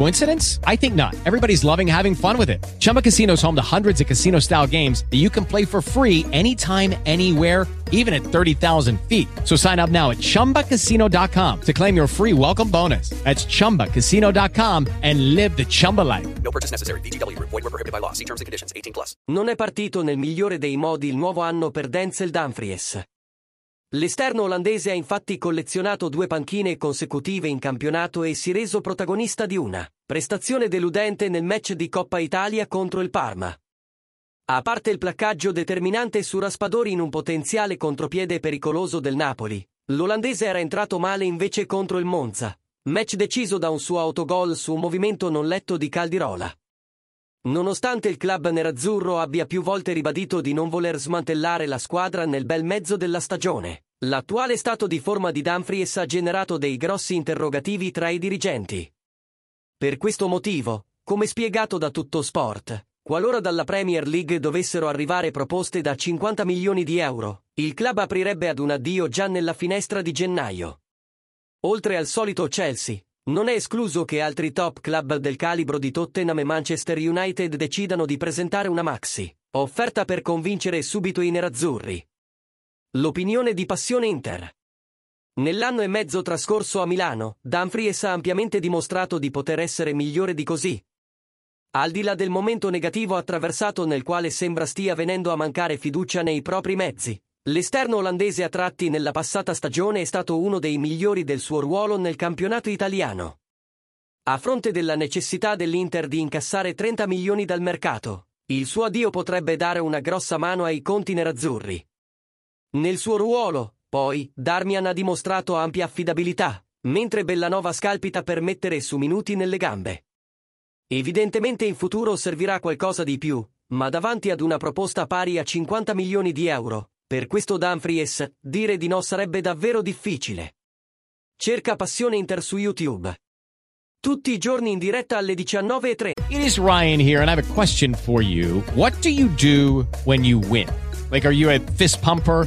Coincidence? I think not. Everybody's loving having fun with it. Chumba Casino is home to hundreds of casino style games that you can play for free anytime, anywhere even at 30,000 feet. So sign up now at ChumbaCasino.com to claim your free welcome bonus. That's ChumbaCasino.com and live the Chumba life. No purchase necessary. VGW. Void were prohibited by law. See terms and conditions. 18 plus. Non è partito nel migliore dei modi il nuovo anno per Denzel Dumfries. L'esterno olandese ha infatti collezionato due panchine consecutive in campionato e si reso protagonista di una prestazione deludente nel match di Coppa Italia contro il Parma. A parte il placcaggio determinante su Raspadori in un potenziale contropiede pericoloso del Napoli, l'olandese era entrato male invece contro il Monza, match deciso da un suo autogol su un movimento non letto di Caldirola. Nonostante il club nerazzurro abbia più volte ribadito di non voler smantellare la squadra nel bel mezzo della stagione, l'attuale stato di forma di Dumfries ha generato dei grossi interrogativi tra i dirigenti. Per questo motivo, come spiegato da Tutto Sport, Qualora dalla Premier League dovessero arrivare proposte da 50 milioni di euro, il club aprirebbe ad un addio già nella finestra di gennaio. Oltre al solito Chelsea, non è escluso che altri top club del calibro di Tottenham e Manchester United decidano di presentare una maxi, offerta per convincere subito i nerazzurri. L'opinione di Passione Inter. Nell'anno e mezzo trascorso a Milano, Dumfries ha ampiamente dimostrato di poter essere migliore di così, al di là del momento negativo attraversato nel quale sembra stia venendo a mancare fiducia nei propri mezzi, l'esterno olandese a tratti nella passata stagione è stato uno dei migliori del suo ruolo nel campionato italiano. A fronte della necessità dell'Inter di incassare 30 milioni dal mercato, il suo addio potrebbe dare una grossa mano ai conti nerazzurri. Nel suo ruolo, poi, Darmian ha dimostrato ampia affidabilità, mentre Bellanova scalpita per mettere su minuti nelle gambe. Evidentemente in futuro servirà qualcosa di più, ma davanti ad una proposta pari a 50 milioni di euro, per questo Dumfries, dire di no sarebbe davvero difficile. Cerca Passione Inter su YouTube. Tutti i giorni in diretta alle 19.03. It is Ryan here, and I have a question for you. What do you do when you win? Like, are you a fist pumper?